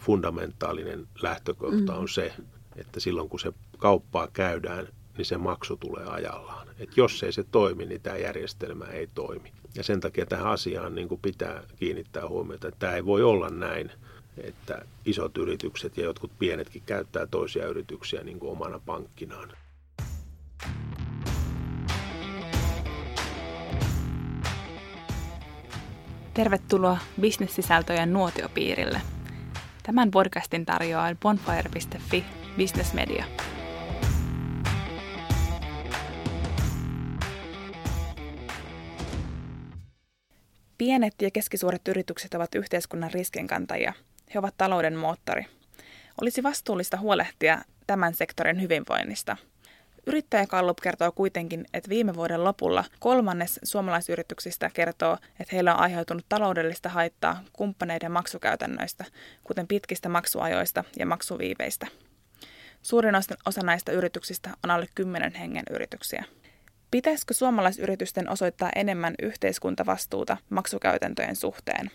fundamentaalinen lähtökohta on se, että silloin kun se kauppaa käydään, niin se maksu tulee ajallaan. Et jos ei se toimi, niin tämä järjestelmä ei toimi. Ja sen takia tähän asiaan niin kuin pitää kiinnittää huomiota, että tämä ei voi olla näin, että isot yritykset ja jotkut pienetkin käyttää toisia yrityksiä niin kuin omana pankkinaan. Tervetuloa bisnessisältöjen nuotiopiirille. Tämän podcastin tarjoaa bonfire.fi Business Media. Pienet ja keskisuuret yritykset ovat yhteiskunnan riskinkantajia. He ovat talouden moottori. Olisi vastuullista huolehtia tämän sektorin hyvinvoinnista – Yrittäjäkallup kertoo kuitenkin, että viime vuoden lopulla kolmannes suomalaisyrityksistä kertoo, että heillä on aiheutunut taloudellista haittaa kumppaneiden maksukäytännöistä, kuten pitkistä maksuajoista ja maksuviiveistä. Suurin osa näistä yrityksistä on alle 10 hengen yrityksiä. Pitäisikö suomalaisyritysten osoittaa enemmän yhteiskuntavastuuta maksukäytäntöjen suhteen?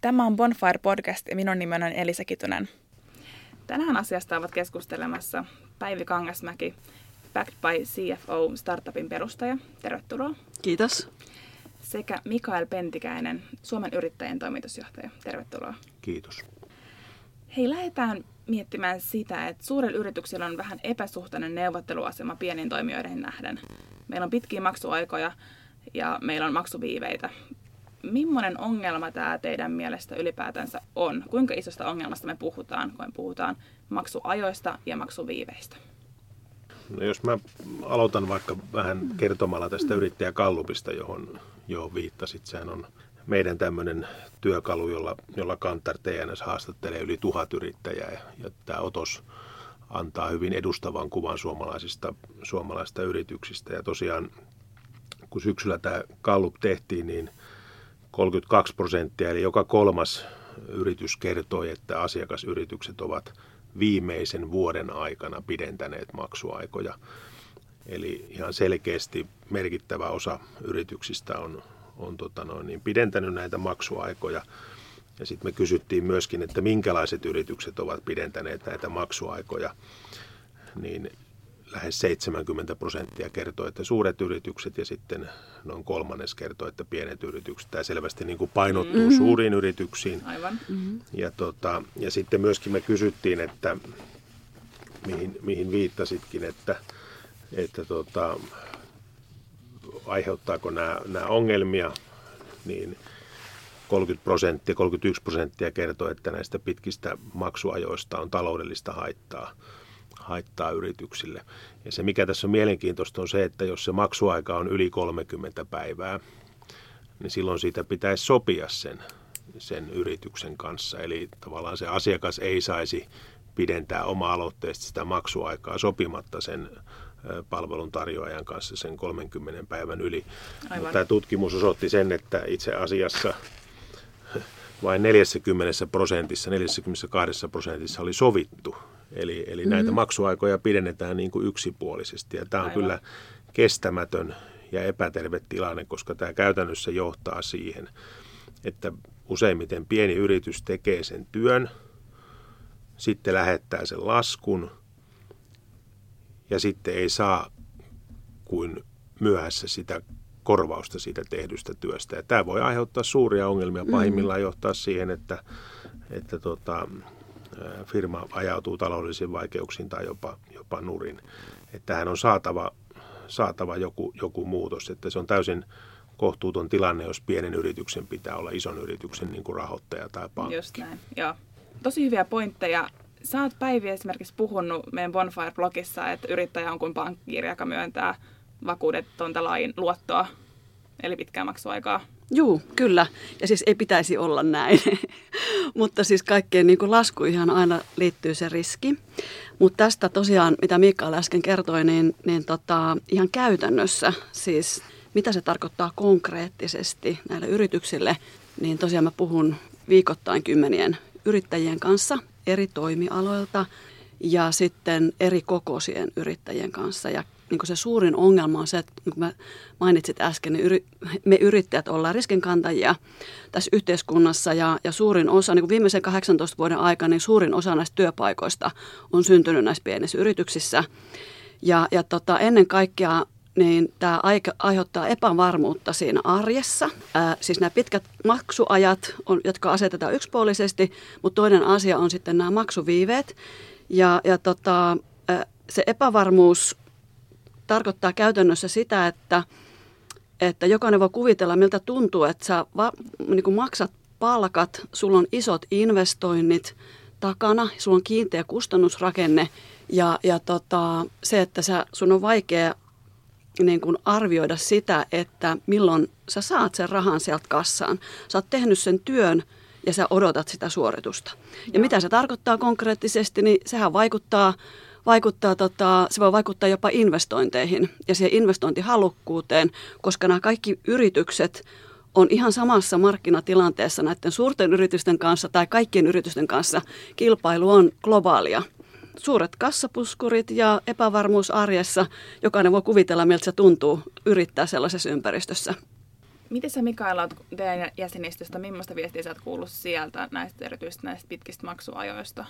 Tämä on Bonfire Podcast ja minun nimeni on Elisa Kitunen. Tänään asiasta ovat keskustelemassa Päivi Kangasmäki, Backed by CFO Startupin perustaja. Tervetuloa. Kiitos. Sekä Mikael Pentikäinen, Suomen yrittäjien toimitusjohtaja. Tervetuloa. Kiitos. Hei, lähdetään miettimään sitä, että suurilla yrityksillä on vähän epäsuhtainen neuvotteluasema pieniin toimijoiden nähden. Meillä on pitkiä maksuaikoja ja meillä on maksuviiveitä. Millainen ongelma tämä teidän mielestä ylipäätänsä on? Kuinka isosta ongelmasta me puhutaan, kun me puhutaan maksuajoista ja maksuviiveistä? No jos mä aloitan vaikka vähän kertomalla tästä yrittäjäkallupista, johon, johon viittasit. Sehän on meidän tämmöinen työkalu, jolla, jolla Kantar TNS haastattelee yli tuhat yrittäjää. Ja, ja tämä otos antaa hyvin edustavan kuvan suomalaisista, suomalaisista yrityksistä. Ja tosiaan, kun syksyllä tämä Kallup tehtiin, niin 32 prosenttia, eli joka kolmas yritys kertoi, että asiakasyritykset ovat viimeisen vuoden aikana pidentäneet maksuaikoja. Eli ihan selkeästi merkittävä osa yrityksistä on, on tota noin, niin pidentänyt näitä maksuaikoja. Ja sitten me kysyttiin myöskin, että minkälaiset yritykset ovat pidentäneet näitä maksuaikoja. Niin lähes 70 prosenttia kertoo, että suuret yritykset ja sitten noin kolmannes kertoo, että pienet yritykset. Tämä selvästi niin kuin painottuu mm-hmm. suuriin yrityksiin. Aivan. Mm-hmm. Ja, tota, ja sitten myöskin me kysyttiin, että mihin, mihin viittasitkin, että, että tota, aiheuttaako nämä, nämä ongelmia, niin 30 prosenttia, 31 prosenttia kertoo, että näistä pitkistä maksuajoista on taloudellista haittaa haittaa yrityksille. Ja se, mikä tässä on mielenkiintoista, on se, että jos se maksuaika on yli 30 päivää, niin silloin siitä pitäisi sopia sen, sen yrityksen kanssa. Eli tavallaan se asiakas ei saisi pidentää oma-aloitteisesti sitä maksuaikaa sopimatta sen palvelun tarjoajan kanssa sen 30 päivän yli. Mutta tämä tutkimus osoitti sen, että itse asiassa vain 40 prosentissa, 42 prosentissa oli sovittu Eli, eli mm-hmm. näitä maksuaikoja pidennetään niin kuin yksipuolisesti. Ja tämä on Aivan. kyllä kestämätön ja epäterve tilanne, koska tämä käytännössä johtaa siihen, että useimmiten pieni yritys tekee sen työn, sitten lähettää sen laskun ja sitten ei saa kuin myöhässä sitä korvausta siitä tehdystä työstä. Ja tämä voi aiheuttaa suuria ongelmia, pahimmillaan johtaa siihen, että, että tota, firma ajautuu taloudellisiin vaikeuksiin tai jopa, jopa nurin. Että tähän on saatava, saatava joku, joku muutos, että se on täysin kohtuuton tilanne, jos pienen yrityksen pitää olla ison yrityksen niin kuin rahoittaja tai pankki. Just näin, joo. Tosi hyviä pointteja. Sä oot Päivi esimerkiksi puhunut meidän Bonfire-blogissa, että yrittäjä on kuin pankkiiri, joka myöntää vakuudettonta lain luottoa, eli pitkää maksuaikaa. Joo, kyllä. Ja siis ei pitäisi olla näin. Mutta siis kaikkeen niin laskuihin aina liittyy se riski. Mutta tästä tosiaan, mitä Mikael äsken kertoi, niin, niin tota, ihan käytännössä siis mitä se tarkoittaa konkreettisesti näille yrityksille, niin tosiaan mä puhun viikoittain kymmenien yrittäjien kanssa eri toimialoilta ja sitten eri kokoisien yrittäjien kanssa. Ja niin se suurin ongelma on se, että niin kuin mä mainitsit äsken, niin yri, me yrittäjät ollaan riskinkantajia tässä yhteiskunnassa ja, ja suurin osa, niin kuin viimeisen 18 vuoden aikana, niin suurin osa näistä työpaikoista on syntynyt näissä pienissä yrityksissä. Ja, ja tota, ennen kaikkea niin tämä aiheuttaa epävarmuutta siinä arjessa. Ää, siis nämä pitkät maksuajat, on, jotka asetetaan yksipuolisesti, mutta toinen asia on sitten nämä maksuviiveet. Ja, ja tota, ää, se epävarmuus tarkoittaa käytännössä sitä, että, että jokainen voi kuvitella, miltä tuntuu, että sä va, niin kuin maksat palkat, sulla on isot investoinnit takana, sulla on kiinteä kustannusrakenne ja, ja tota, se, että sä, sun on vaikea niin kuin arvioida sitä, että milloin sä saat sen rahan sieltä kassaan. Sä oot tehnyt sen työn ja sä odotat sitä suoritusta. Ja Joo. mitä se tarkoittaa konkreettisesti, niin sehän vaikuttaa, vaikuttaa tota, se voi vaikuttaa jopa investointeihin ja siihen investointihalukkuuteen, koska nämä kaikki yritykset on ihan samassa markkinatilanteessa näiden suurten yritysten kanssa tai kaikkien yritysten kanssa. Kilpailu on globaalia suuret kassapuskurit ja epävarmuus arjessa. Jokainen voi kuvitella, miltä se tuntuu yrittää sellaisessa ympäristössä. Miten sä Mikael olet teidän jäsenistöstä, millaista viestiä sä oot kuullut sieltä näistä erityisesti näistä pitkistä maksuajoista?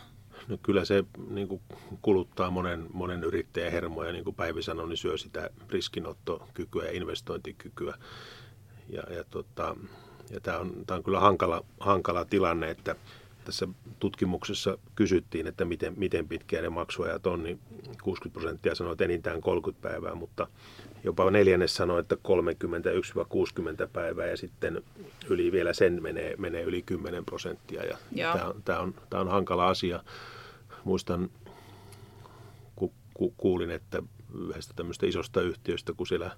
No kyllä se niin kuin kuluttaa monen, monen yrittäjän hermoja, niin kuin Päivi sanoi, niin syö sitä riskinottokykyä ja investointikykyä. Ja, ja, tota, ja tämä on, tämä on kyllä hankala, hankala tilanne, että tässä tutkimuksessa kysyttiin, että miten, miten pitkiä ne maksuajat on, niin 60 prosenttia sanoi, että enintään 30 päivää, mutta jopa neljännes sanoi, että 31-60 päivää ja sitten yli vielä sen menee, menee yli 10 prosenttia. Ja tämä, on, tämä, on, tämä on hankala asia. Muistan, ku, ku, kuulin, että yhdestä tämmöistä isosta yhtiöstä, kun siellä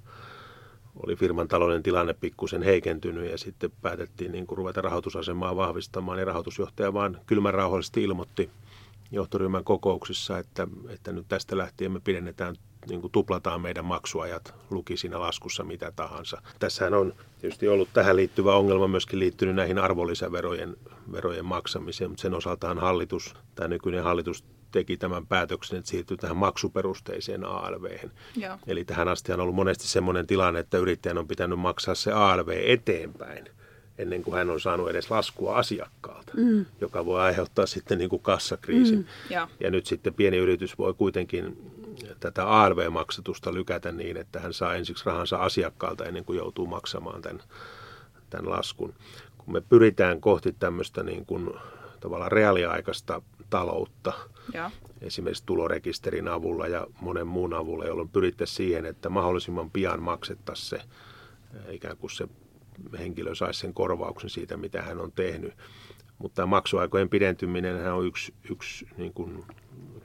oli firman talouden tilanne pikkusen heikentynyt ja sitten päätettiin niin kuin ruveta rahoitusasemaa vahvistamaan. Ja rahoitusjohtaja vaan kylmän rauhallisesti ilmoitti johtoryhmän kokouksissa, että, että nyt tästä lähtien me pidennetään niin kuin tuplataan meidän maksuajat, luki siinä laskussa mitä tahansa. Tässähän on tietysti ollut tähän liittyvä ongelma myöskin liittynyt näihin arvonlisäverojen verojen maksamiseen, mutta sen osaltaan hallitus, tämä nykyinen hallitus teki tämän päätöksen, että siirtyy tähän maksuperusteiseen ALV. Eli tähän asti on ollut monesti sellainen tilanne, että yrittäjän on pitänyt maksaa se ALV eteenpäin ennen kuin hän on saanut edes laskua asiakkaalta, mm. joka voi aiheuttaa sitten niin kuin kassakriisin. Mm. Ja. ja nyt sitten pieni yritys voi kuitenkin tätä ALV-maksatusta lykätä niin, että hän saa ensiksi rahansa asiakkaalta ennen kuin joutuu maksamaan tämän, tämän laskun. Kun me pyritään kohti tämmöistä niin kuin tavallaan reaaliaikaista taloutta, ja. esimerkiksi tulorekisterin avulla ja monen muun avulla, jolloin pyrittäisiin siihen, että mahdollisimman pian maksettaisiin se eh, ikään kuin se henkilö saisi sen korvauksen siitä, mitä hän on tehnyt. Mutta tämä maksuaikojen pidentyminen on yksi, yksi niin kuin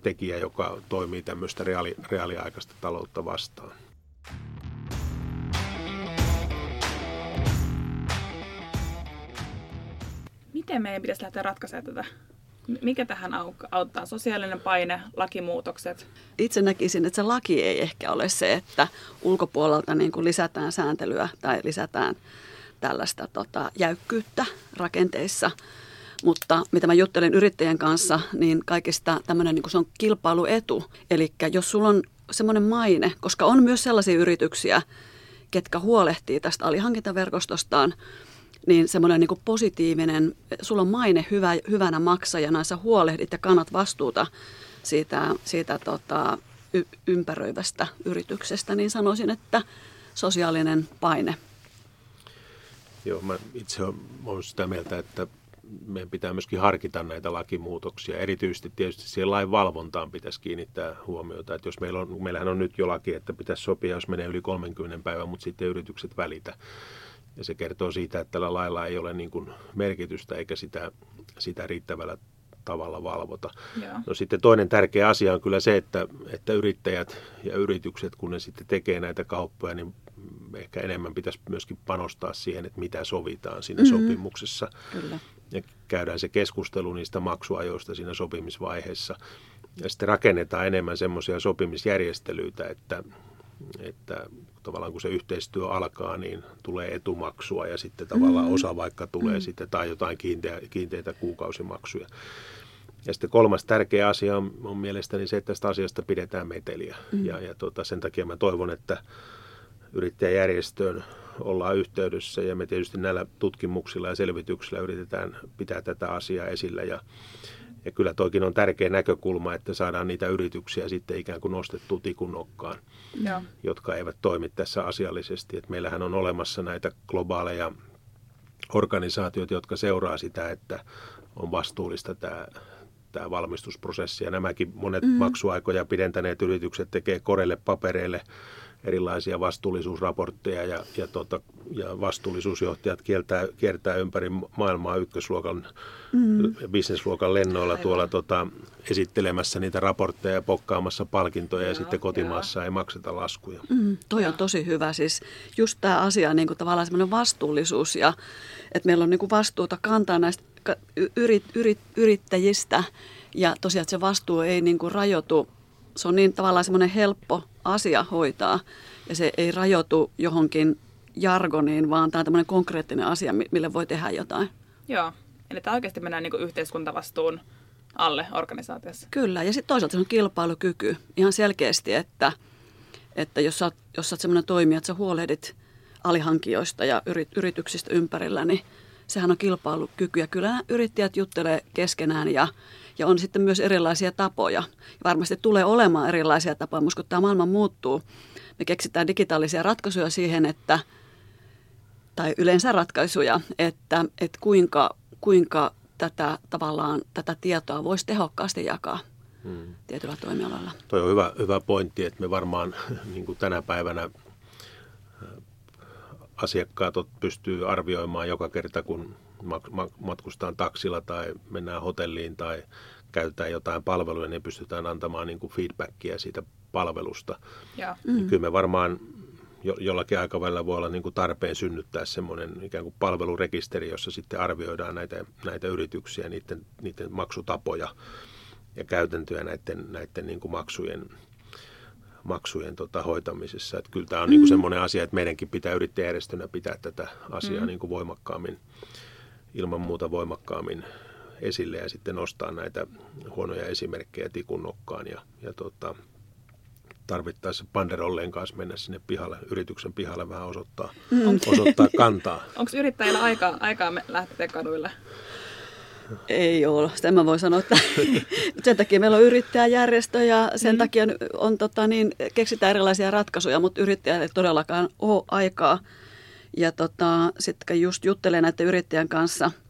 tekijä, joka toimii tämmöistä reaali, reaaliaikaista taloutta vastaan. Miten meidän pitäisi lähteä ratkaisemaan tätä mikä tähän auttaa? Sosiaalinen paine, lakimuutokset? Itse näkisin, että se laki ei ehkä ole se, että ulkopuolelta niin kuin lisätään sääntelyä tai lisätään tällaista tota, jäykkyyttä rakenteissa. Mutta mitä mä juttelen yrittäjän kanssa, niin kaikista tämmöinen niin se on kilpailuetu. Eli jos sulla on semmoinen maine, koska on myös sellaisia yrityksiä, ketkä huolehtii tästä alihankintaverkostostaan, niin semmoinen niin positiivinen, sulla on maine hyvä, hyvänä maksajana, sä huolehdit ja kannat vastuuta siitä, siitä tota, y- ympäröivästä yrityksestä, niin sanoisin, että sosiaalinen paine. Joo, mä itse olen sitä mieltä, että meidän pitää myöskin harkita näitä lakimuutoksia. Erityisesti tietysti siihen lain valvontaan pitäisi kiinnittää huomiota. Että jos meillä on, meillähän on nyt jo laki, että pitäisi sopia, jos menee yli 30 päivää, mutta sitten yritykset välitä. Ja se kertoo siitä, että tällä lailla ei ole niin kuin merkitystä eikä sitä, sitä riittävällä tavalla valvota. Joo. No sitten toinen tärkeä asia on kyllä se, että, että yrittäjät ja yritykset, kun ne sitten tekee näitä kauppoja, niin ehkä enemmän pitäisi myöskin panostaa siihen, että mitä sovitaan siinä mm-hmm. sopimuksessa. Kyllä. Ja käydään se keskustelu niistä maksuajoista siinä sopimisvaiheessa. Ja sitten rakennetaan enemmän semmoisia sopimisjärjestelyitä, että, että tavallaan kun se yhteistyö alkaa, niin tulee etumaksua ja sitten tavallaan mm. osa vaikka tulee mm. sitten tai jotain kiinteä, kiinteitä kuukausimaksuja. Ja sitten kolmas tärkeä asia on, on mielestäni se, että tästä asiasta pidetään meteliä. Mm. Ja, ja tota, sen takia mä toivon, että yrittäjäjärjestöön ollaan yhteydessä ja me tietysti näillä tutkimuksilla ja selvityksillä yritetään pitää tätä asiaa esillä ja, ja kyllä toikin on tärkeä näkökulma, että saadaan niitä yrityksiä sitten ikään kuin nostettu tikun nokkaan, ja. jotka eivät toimi tässä asiallisesti. Et meillähän on olemassa näitä globaaleja organisaatioita, jotka seuraa sitä, että on vastuullista tämä tämä valmistusprosessi. Ja nämäkin monet mm. maksuaikoja pidentäneet yritykset tekee korelle papereille erilaisia vastuullisuusraportteja ja, ja, tota, ja vastuullisuusjohtajat kiertää, kiertää ympäri maailmaa ykkösluokan, mm. bisnesluokan lennoilla Aivan. tuolla tota, esittelemässä niitä raportteja ja pokkaamassa palkintoja joo, ja sitten kotimaassa joo. ei makseta laskuja. Mm, toi on tosi hyvä. Siis just tämä asia, niin kuin tavallaan semmoinen vastuullisuus ja että meillä on niin kuin vastuuta kantaa näistä yrit, yrit, yrittäjistä ja tosiaan että se vastuu ei niin kuin rajoitu se on niin tavallaan semmoinen helppo asia hoitaa ja se ei rajoitu johonkin jargoniin, vaan tämä on tämmöinen konkreettinen asia, mille voi tehdä jotain. Joo, eli tämä oikeasti mennään niin yhteiskuntavastuun alle organisaatiossa. Kyllä, ja sitten toisaalta se on kilpailukyky ihan selkeästi, että, että jos sä oot, jos sä oot semmoinen toimija, että sä huolehdit alihankijoista ja yrityksistä ympärillä, niin sehän on kilpailukyky. Ja kyllä yrittäjät juttelee keskenään ja ja on sitten myös erilaisia tapoja. Ja varmasti tulee olemaan erilaisia tapoja, mutta kun tämä maailma muuttuu, me keksitään digitaalisia ratkaisuja siihen, että, tai yleensä ratkaisuja, että, että kuinka, kuinka tätä tavallaan tätä tietoa voisi tehokkaasti jakaa hmm. tietyllä toimialalla. Tuo on hyvä, hyvä pointti, että me varmaan niin tänä päivänä äh, asiakkaat pystyy arvioimaan joka kerta, kun matkustaan taksilla tai mennään hotelliin tai käytetään jotain palveluja, niin pystytään antamaan niin kuin feedbackia siitä palvelusta. Ja. Mm. Kyllä me varmaan jo, jollakin aikavälillä voi olla niin kuin tarpeen synnyttää semmoinen ikään kuin palvelurekisteri, jossa sitten arvioidaan näitä, näitä yrityksiä, niiden, niiden maksutapoja ja käytäntöjä näiden, näiden niin kuin maksujen, maksujen tota, hoitamisessa. Että kyllä tämä on mm. niin semmoinen asia, että meidänkin pitää yrittäjärjestönä pitää tätä asiaa mm. niin kuin voimakkaammin ilman muuta voimakkaammin esille ja sitten nostaa näitä huonoja esimerkkejä tikun nokkaan ja, ja tota, tarvittaessa panderolleen kanssa mennä sinne pihalle, yrityksen pihalle vähän osoittaa, mm. osoittaa kantaa. Onko yrittäjillä aikaa, aikaa lähteä kaduille? Ei ole. Sitä mä voin sanoa, että sen takia meillä on yrittäjäjärjestö ja sen mm. takia on, tota, niin, keksitään erilaisia ratkaisuja, mutta yrittäjällä ei todellakaan ole aikaa. Ja tota, sitten just juttelee näiden yrittäjän kanssa –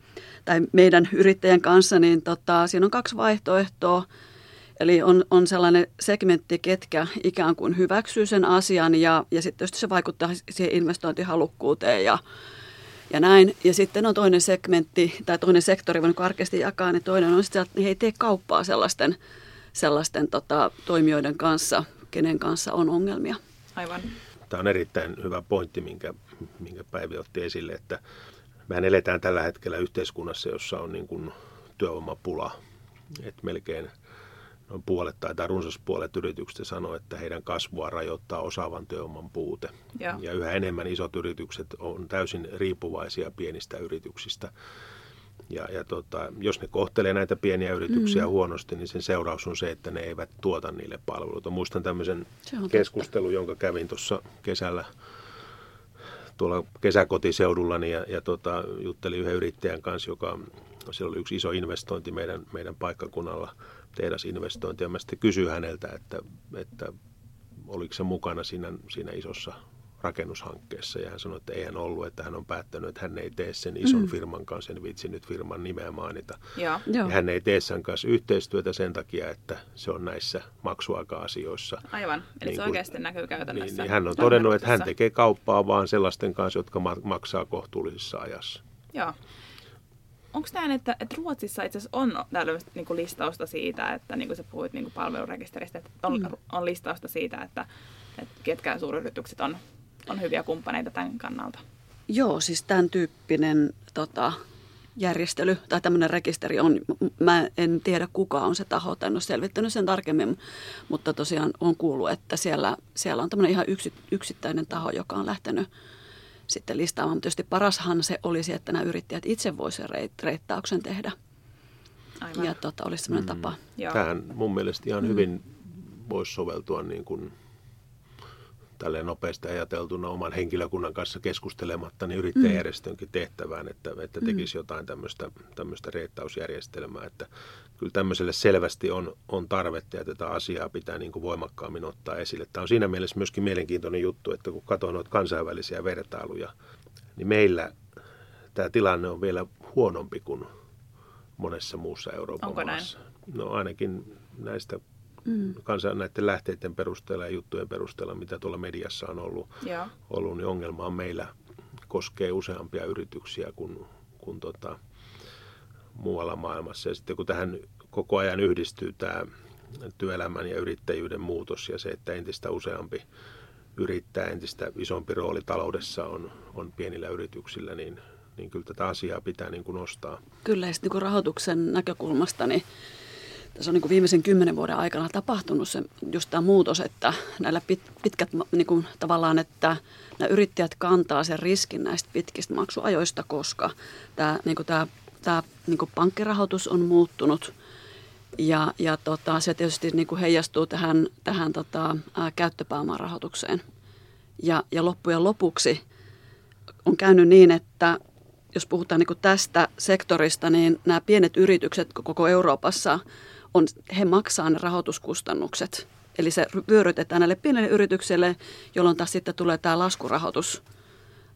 tai meidän yrittäjän kanssa, niin tota, siinä on kaksi vaihtoehtoa. Eli on, on sellainen segmentti, ketkä ikään kuin hyväksyy sen asian ja, ja sitten tietysti se vaikuttaa siihen investointihalukkuuteen ja, ja näin. Ja sitten on toinen segmentti tai toinen sektori, voin karkeasti jakaa, niin toinen on sitten, että he ei tee kauppaa sellaisten, sellaisten tota, toimijoiden kanssa, kenen kanssa on ongelmia. Aivan. Tämä on erittäin hyvä pointti, minkä, minkä Päivi otti esille, että mehän eletään tällä hetkellä yhteiskunnassa, jossa on niin kuin työvoimapula. Et melkein noin puolet tai, tai runsas puolet yrityksistä sanoo, että heidän kasvua rajoittaa osaavan työvoiman puute. Ja. ja yhä enemmän isot yritykset on täysin riippuvaisia pienistä yrityksistä. Ja, ja tota, jos ne kohtelee näitä pieniä yrityksiä mm. huonosti, niin sen seuraus on se, että ne eivät tuota niille palveluita. Muistan tämmöisen keskustelun, jonka kävin tuossa kesällä tuolla kesäkotiseudullani ja, ja tota, juttelin yhden yrittäjän kanssa, joka siellä oli yksi iso investointi meidän, meidän paikkakunnalla, tehdasinvestointi. Ja mä sitten kysyin häneltä, että, että oliko se mukana siinä, siinä isossa rakennushankkeessa ja hän sanoi, että ei hän ollut, että hän on päättänyt, että hän ei tee sen ison mm. firman kanssa, en vitsi nyt firman nimeä mainita. Ja. Ja hän ei tee sen kanssa yhteistyötä sen takia, että se on näissä maksuaika-asioissa. Aivan, eli niin se kun, oikeasti näkyy käytännössä. Niin, niin hän on todennut, että hän tekee kauppaa vaan sellaisten kanssa, jotka maksaa kohtuullisessa ajassa. Joo. Onko tämä, että, että Ruotsissa itse asiassa on tällaista niin listausta siitä, että niin kuin sä puhuit niin kuin palvelurekisteristä, että on, mm. on listausta siitä, että, että ketkä suuryritykset on on hyviä kumppaneita tämän kannalta? Joo, siis tämän tyyppinen tota, järjestely tai tämmöinen rekisteri on, mä en tiedä kuka on se taho, tai en ole selvittänyt sen tarkemmin, mutta tosiaan on kuullut, että siellä, siellä on tämmöinen ihan yksi, yksittäinen taho, joka on lähtenyt sitten listaamaan. Mutta tietysti parashan se olisi, että nämä yrittäjät itse voisivat reittauksen tehdä. Aivan. ja tota, olisi sellainen mm. tapa. Joo. Tähän mun mielestä ihan mm. hyvin voisi soveltua niin kuin tälleen nopeasti ajateltuna oman henkilökunnan kanssa keskustelematta, niin yrittäjäjärjestönkin tehtävään, että, että tekisi jotain tämmöistä, tämmöistä reittausjärjestelmää. Että kyllä tämmöiselle selvästi on, on tarvetta ja tätä asiaa pitää niin kuin voimakkaammin ottaa esille. Tämä on siinä mielessä myöskin mielenkiintoinen juttu, että kun katsoo noita kansainvälisiä vertailuja, niin meillä tämä tilanne on vielä huonompi kuin monessa muussa Euroopan Onko maassa. Näin? No ainakin näistä mm. kansan näiden lähteiden perusteella ja juttujen perusteella, mitä tuolla mediassa on ollut, Joo. ollut niin ongelma on meillä koskee useampia yrityksiä kuin, kuin tota, muualla maailmassa. Ja sitten kun tähän koko ajan yhdistyy tämä työelämän ja yrittäjyyden muutos ja se, että entistä useampi yrittää, entistä isompi rooli taloudessa on, on pienillä yrityksillä, niin, niin kyllä tätä asiaa pitää niin kuin nostaa. Kyllä, ja sitten niin rahoituksen näkökulmasta, niin tässä on niin viimeisen kymmenen vuoden aikana tapahtunut se, just tämä muutos, että näillä pit, pitkät niin kuin tavallaan, että nämä yrittäjät kantaa sen riskin näistä pitkistä maksuajoista, koska tämä, niin kuin tämä, tämä niin kuin pankkirahoitus on muuttunut ja, ja tota, se tietysti niin kuin heijastuu tähän, tähän tota, ää, käyttöpääomarahoitukseen. Ja, ja loppujen lopuksi on käynyt niin, että jos puhutaan niin tästä sektorista, niin nämä pienet yritykset koko Euroopassa on, he maksaa ne rahoituskustannukset. Eli se vyörytetään näille pienille yrityksille, jolloin taas sitten tulee tämä laskurahoitus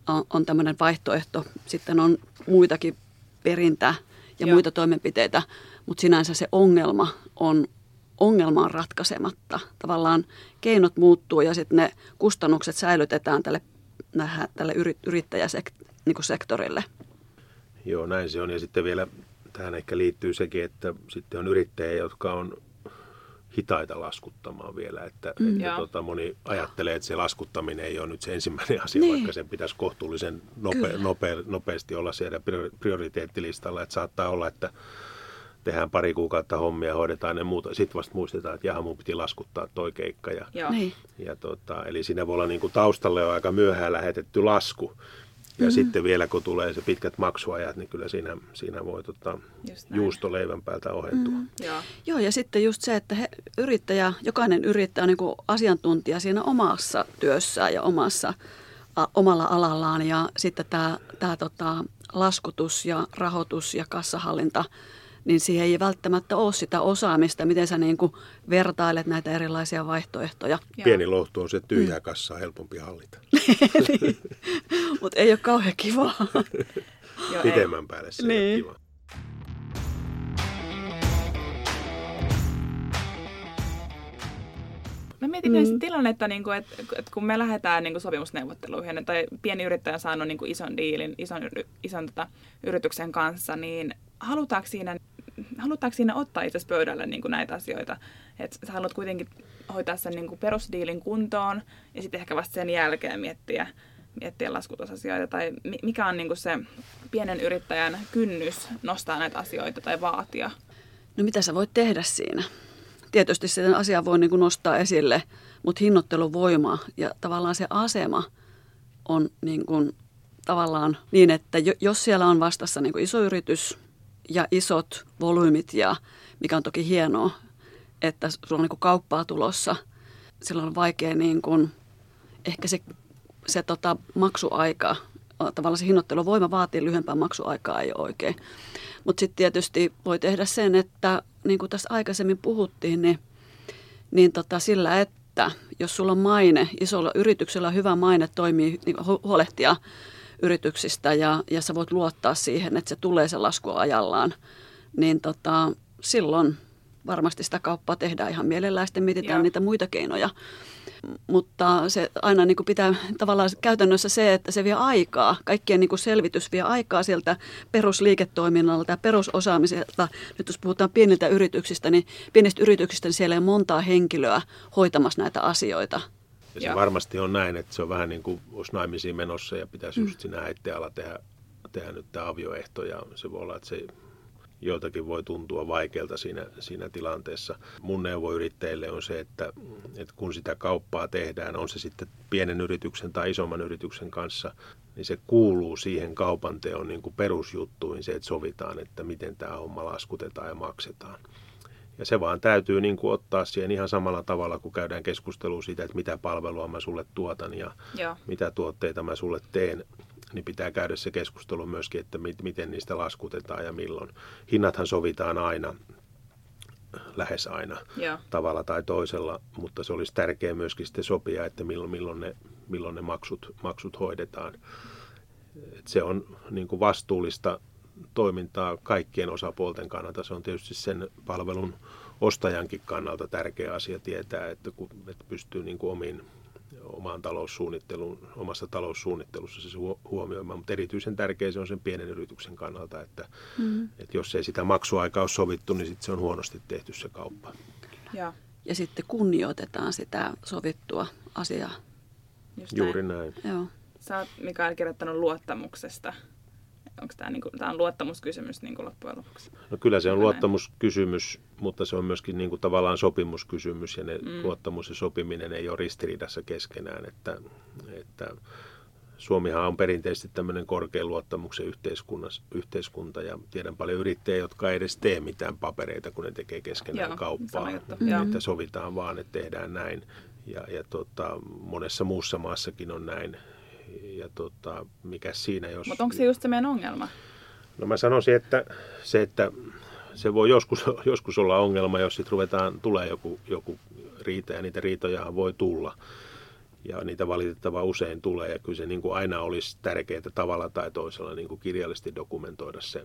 on, on tämmöinen vaihtoehto. Sitten on muitakin perintä ja Joo. muita toimenpiteitä, mutta sinänsä se ongelma on, ongelma on ratkaisematta. Tavallaan keinot muuttuu ja sitten ne kustannukset säilytetään tälle, tälle yrittäjäsektorille. Joo, näin se on. Ja sitten vielä tähän ehkä liittyy sekin, että sitten on yrittäjiä, jotka on hitaita laskuttamaan vielä. Että, mm. että tota, moni ajattelee, että se laskuttaminen ei ole nyt se ensimmäinen asia, niin. vaikka sen pitäisi kohtuullisen nope, nope, nopeasti olla siellä prioriteettilistalla. Että saattaa olla, että tehdään pari kuukautta hommia, hoidetaan ne muuta. Sitten vasta muistetaan, että jaha, mun piti laskuttaa toi keikka. Ja, Joo. Niin. ja tota, eli siinä voi olla niin kuin taustalle jo aika myöhään lähetetty lasku. Ja mm. sitten vielä kun tulee se pitkät maksuajat, niin kyllä siinä, siinä voi tota, juusto leivän päältä ohentua. Mm. Joo. Joo, ja sitten just se, että he, yrittäjä, jokainen yrittäjä on niin asiantuntija siinä omassa työssään ja omassa, a, omalla alallaan. Ja sitten tämä, tämä tota, laskutus ja rahoitus ja kassahallinta – niin siihen ei välttämättä ole sitä osaamista, miten sä niin kuin vertailet näitä erilaisia vaihtoehtoja. Pieni lohtu on se tyhjää mm. kassaa helpompi hallita. niin. Mutta ei ole kauhean kivaa. Pitemmän päälle se niin. ei ole kiva. Mä mietin mm. myös tilannetta, niin kuin, että, että kun me lähdetään niin kuin sopimusneuvotteluihin, tai pieni yrittäjä on saanut niin kuin ison diilin ison, ison tota, yrityksen kanssa, niin halutaanko siinä halutaanko siinä ottaa itse pöydälle niin kuin näitä asioita? Että sä haluat kuitenkin hoitaa sen niin kuin perusdiilin kuntoon ja sitten ehkä vasta sen jälkeen miettiä, miettiä laskutusasioita tai mikä on niin kuin se pienen yrittäjän kynnys nostaa näitä asioita tai vaatia? No mitä sä voit tehdä siinä? Tietysti sen asian voi niin kuin nostaa esille, mutta hinnoitteluvoima ja tavallaan se asema on niin kuin, tavallaan niin, että jos siellä on vastassa niin kuin iso yritys, ja isot volyymit ja mikä on toki hienoa, että sulla on niin kuin kauppaa tulossa. Silloin on vaikea niin kuin, ehkä se, se tota, maksuaika, tavallaan se hinnoitteluvoima vaatii lyhyempää maksuaikaa ei ole oikein. Mutta sitten tietysti voi tehdä sen, että niin kuin tässä aikaisemmin puhuttiin, niin, niin tota, sillä, että jos sulla on maine, isolla yrityksellä on hyvä maine toimii, niin huolehtia yrityksistä ja, ja sä voit luottaa siihen, että se tulee se lasku ajallaan, niin tota, silloin varmasti sitä kauppaa tehdään ihan mielellään, sitten mietitään Joo. niitä muita keinoja. Mutta se aina niin kuin pitää tavallaan käytännössä se, että se vie aikaa. Kaikkien niin kuin selvitys vie aikaa sieltä perusliiketoiminnalta ja perusosaamiselta. Nyt jos puhutaan pieniltä yrityksistä, niin pienistä yrityksistä niin siellä ei montaa henkilöä hoitamassa näitä asioita. Ja se Joo. varmasti on näin, että se on vähän niin kuin olisi naimisiin menossa ja pitäisi mm. just siinä äitteen alla tehdä, tehdä nyt tämä avioehto. Ja se voi olla, että se joitakin voi tuntua vaikealta siinä, siinä tilanteessa. Mun neuvo yrittäjille on se, että, että kun sitä kauppaa tehdään, on se sitten pienen yrityksen tai isomman yrityksen kanssa, niin se kuuluu siihen kaupanteon niin kuin perusjuttuihin se, että sovitaan, että miten tämä homma laskutetaan ja maksetaan. Ja se vaan täytyy niin kuin ottaa siihen ihan samalla tavalla, kun käydään keskustelua siitä, että mitä palvelua mä sulle tuotan ja Joo. mitä tuotteita mä sulle teen, niin pitää käydä se keskustelu myöskin, että miten niistä laskutetaan ja milloin. Hinnathan sovitaan aina, lähes aina Joo. tavalla tai toisella, mutta se olisi tärkeää myöskin sitten sopia, että milloin, milloin, ne, milloin ne maksut, maksut hoidetaan. Et se on niin kuin vastuullista toimintaa kaikkien osapuolten kannalta. Se on tietysti sen palvelun ostajankin kannalta tärkeä asia tietää, että, kun, että pystyy niin kuin omiin, omaan taloussuunnitteluun, omassa taloussuunnittelussa se huomioimaan, mutta erityisen tärkeä se on sen pienen yrityksen kannalta, että, mm. että jos ei sitä maksuaikaa ole sovittu, niin sitten se on huonosti tehty se kauppa. Ja, ja sitten kunnioitetaan sitä sovittua asiaa. Just Juuri näin. näin. Joo. Sä oot Mikael kirjoittanut luottamuksesta onko tämä, niin kuin, tämä on luottamuskysymys niin kuin loppujen lopuksi? No kyllä se on luottamuskysymys, mutta se on myöskin niin kuin tavallaan sopimuskysymys ja ne mm. luottamus ja sopiminen ei ole ristiriidassa keskenään, että, että Suomihan on perinteisesti tämmöinen korkean luottamuksen yhteiskunta ja tiedän paljon yrittäjiä, jotka ei edes tee mitään papereita, kun ne tekee keskenään Joo, kauppaa. Että sovitaan vaan, että tehdään näin. Ja, ja tota, monessa muussa maassakin on näin ja tota, mikä siinä jos... Mutta onko se just se meidän ongelma? No mä sanoisin, että se, että se voi joskus, joskus olla ongelma, jos sitten ruvetaan, tulee joku, joku riita ja niitä riitoja voi tulla. Ja niitä valitettavaa usein tulee ja kyllä se niin kuin aina olisi tärkeää tavalla tai toisella niin kuin kirjallisesti dokumentoida se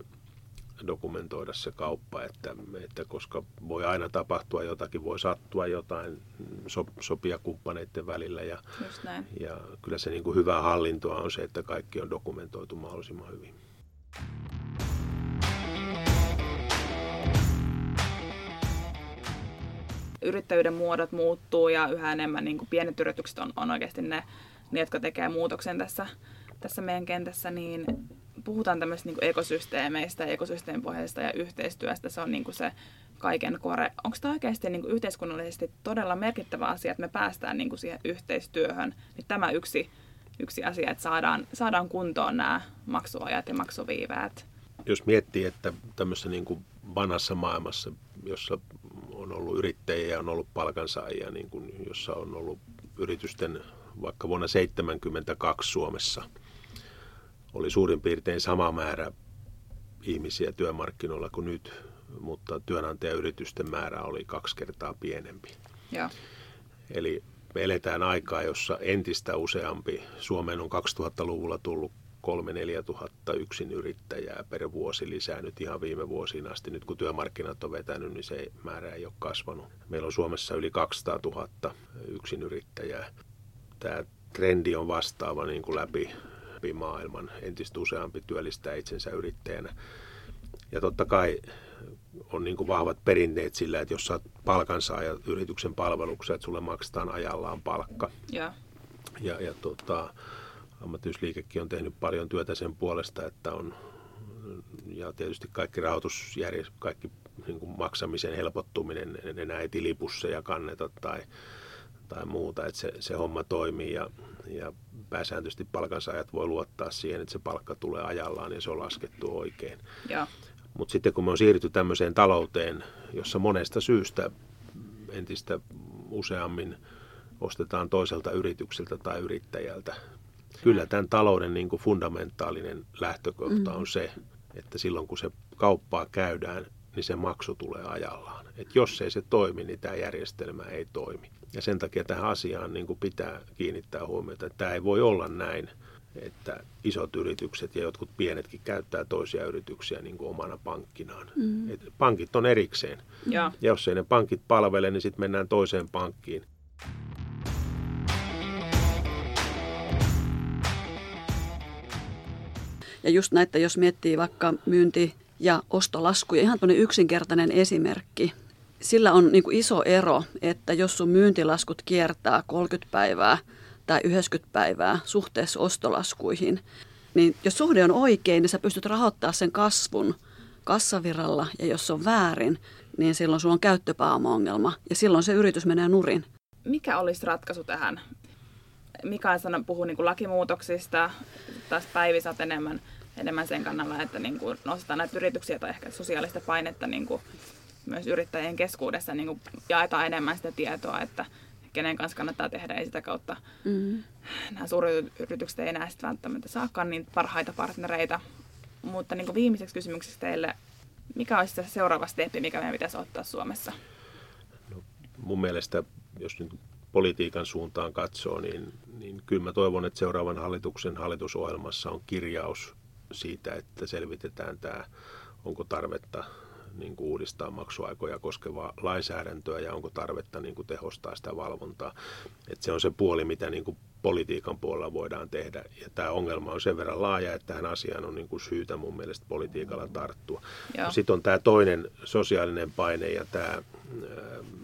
dokumentoida se kauppa, että, että koska voi aina tapahtua jotakin, voi sattua jotain, so, sopia kumppaneiden välillä ja, ja kyllä se niin kuin hyvää hallintoa on se, että kaikki on dokumentoitu mahdollisimman hyvin. Yrittäjyyden muodot muuttuu ja yhä enemmän niin kuin pienet yritykset on, on oikeasti ne, ne, jotka tekee muutoksen tässä, tässä meidän kentässä, niin puhutaan tämmöistä niin ekosysteemeistä, ekosysteemipohjaisesta ja yhteistyöstä, se on niin kuin se kaiken kore. Onko tämä oikeasti niin kuin yhteiskunnallisesti todella merkittävä asia, että me päästään niin kuin siihen yhteistyöhön? Niin tämä yksi, yksi asia, että saadaan, saadaan kuntoon nämä maksuajat ja maksuviiveet. Jos miettii, että tämmöisessä niin kuin vanhassa maailmassa, jossa on ollut yrittäjiä ja on ollut palkansaajia, niin kuin, jossa on ollut yritysten vaikka vuonna 1972 Suomessa – oli suurin piirtein sama määrä ihmisiä työmarkkinoilla kuin nyt, mutta työnantajayritysten määrä oli kaksi kertaa pienempi. Ja. Eli me eletään aikaa, jossa entistä useampi, Suomeen on 2000-luvulla tullut 3-4 tuhatta yksin yrittäjää per vuosi lisää nyt ihan viime vuosiin asti. Nyt kun työmarkkinat on vetänyt, niin se määrä ei ole kasvanut. Meillä on Suomessa yli 200 000 yksin yrittäjää. Tämä trendi on vastaava niin kuin läpi läpi maailman. Entistä useampi työllistää itsensä yrittäjänä. Ja totta kai on niin kuin vahvat perinteet sillä, että jos oot palkansaaja yrityksen palveluksessa, että sulle maksetaan ajallaan palkka. Ja, ja, ja tota, ammattiyysliikekin on tehnyt paljon työtä sen puolesta, että on ja tietysti kaikki rahoitusjärjestelmät, kaikki niin kuin maksamisen helpottuminen, enää ei tilipusseja kanneta tai, tai muuta, että se, se homma toimii ja, ja pääsääntöisesti palkansaajat voi luottaa siihen, että se palkka tulee ajallaan ja se on laskettu oikein. Mutta sitten kun me on siirrytty tämmöiseen talouteen, jossa monesta syystä entistä useammin ostetaan toiselta yritykseltä tai yrittäjältä, kyllä tämän talouden niin kuin fundamentaalinen lähtökohta on se, että silloin kun se kauppaa käydään, niin se maksu tulee ajallaan. Et jos ei se toimi, niin tämä järjestelmä ei toimi. Ja sen takia tähän asiaan niin kuin pitää kiinnittää huomiota, että tämä ei voi olla näin, että isot yritykset ja jotkut pienetkin käyttää toisia yrityksiä niin kuin omana pankkinaan. Mm. Et pankit on erikseen. Ja. ja jos ei ne pankit palvele, niin sitten mennään toiseen pankkiin. Ja just näitä, jos miettii vaikka myynti- ja ostolaskuja, ihan yksinkertainen esimerkki. Sillä on niin iso ero, että jos sun myyntilaskut kiertää 30 päivää tai 90 päivää suhteessa ostolaskuihin, niin jos suhde on oikein, niin sä pystyt rahoittamaan sen kasvun kassaviralla, ja jos se on väärin, niin silloin sulla on käyttöpääomaongelma, ja silloin se yritys menee nurin. Mikä olisi ratkaisu tähän? Mikael sanoi, puhuu niin lakimuutoksista, taas Päivi saat enemmän, enemmän sen kannalla, että niin kuin nostetaan näitä yrityksiä tai ehkä sosiaalista painetta niin kuin myös yrittäjien keskuudessa niin kuin jaetaan enemmän sitä tietoa, että kenen kanssa kannattaa tehdä, ei sitä kautta mm. nämä suuret yritykset ei enää sitten välttämättä saakaan niin parhaita partnereita. Mutta niin kuin viimeiseksi kysymykseksi teille, mikä olisi se seuraava steppi, mikä meidän pitäisi ottaa Suomessa? No, mun mielestä, jos nyt politiikan suuntaan katsoo, niin, niin kyllä mä toivon, että seuraavan hallituksen hallitusohjelmassa on kirjaus siitä, että selvitetään tämä, onko tarvetta niin kuin uudistaa maksuaikoja koskevaa lainsäädäntöä ja onko tarvetta niin kuin tehostaa sitä valvontaa. Et se on se puoli, mitä niin kuin politiikan puolella voidaan tehdä. Ja tämä ongelma on sen verran laaja, että tähän asiaan on niin kuin syytä mun mielestä politiikalla tarttua. Sitten on tämä toinen sosiaalinen paine ja tämä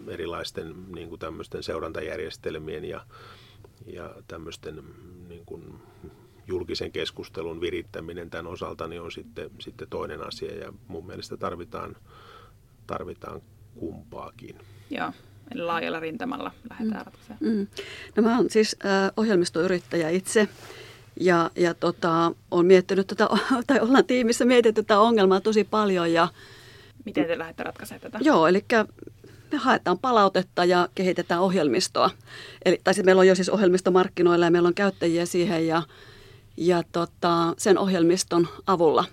erilaisten niin kuin tämmöisten seurantajärjestelmien ja, ja tämmöisten niin kuin julkisen keskustelun virittäminen tämän osalta niin on sitten, sitten toinen asia ja mun mielestä tarvitaan, tarvitaan kumpaakin. Joo, eli laajalla rintamalla lähdetään mm. Mm. No mä oon siis äh, ohjelmistoyrittäjä itse ja, ja tota, olen miettinyt tätä, tai ollaan tiimissä mietitty tätä ongelmaa tosi paljon. Ja, Miten te lähdette ratkaisemaan tätä? Joo, eli me haetaan palautetta ja kehitetään ohjelmistoa. Eli, tai siis meillä on jo siis ohjelmistomarkkinoilla ja meillä on käyttäjiä siihen ja ja tota, sen ohjelmiston avulla.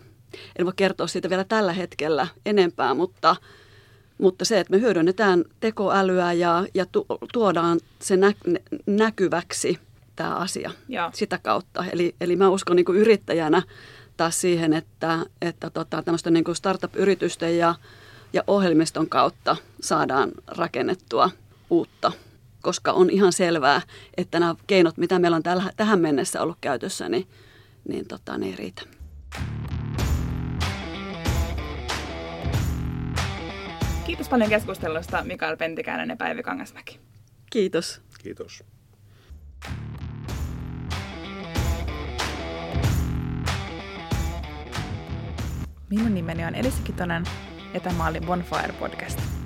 En voi kertoa siitä vielä tällä hetkellä enempää, mutta, mutta se, että me hyödynnetään tekoälyä ja, ja tu, tuodaan se nä, näkyväksi tämä asia ja. sitä kautta. Eli, eli mä uskon niin kuin yrittäjänä taas siihen, että, että tota, tämmöisten niin kuin startup-yritysten ja, ja ohjelmiston kautta saadaan rakennettua uutta koska on ihan selvää, että nämä keinot, mitä meillä on tällä, tähän mennessä ollut käytössä, niin, niin tota, ne ei riitä. Kiitos paljon keskustelusta Mikael Pentikäinen ja Päivi Kangasmäki. Kiitos. Kiitos. Minun nimeni on Elisa Kitonen ja tämä oli Bonfire Podcast.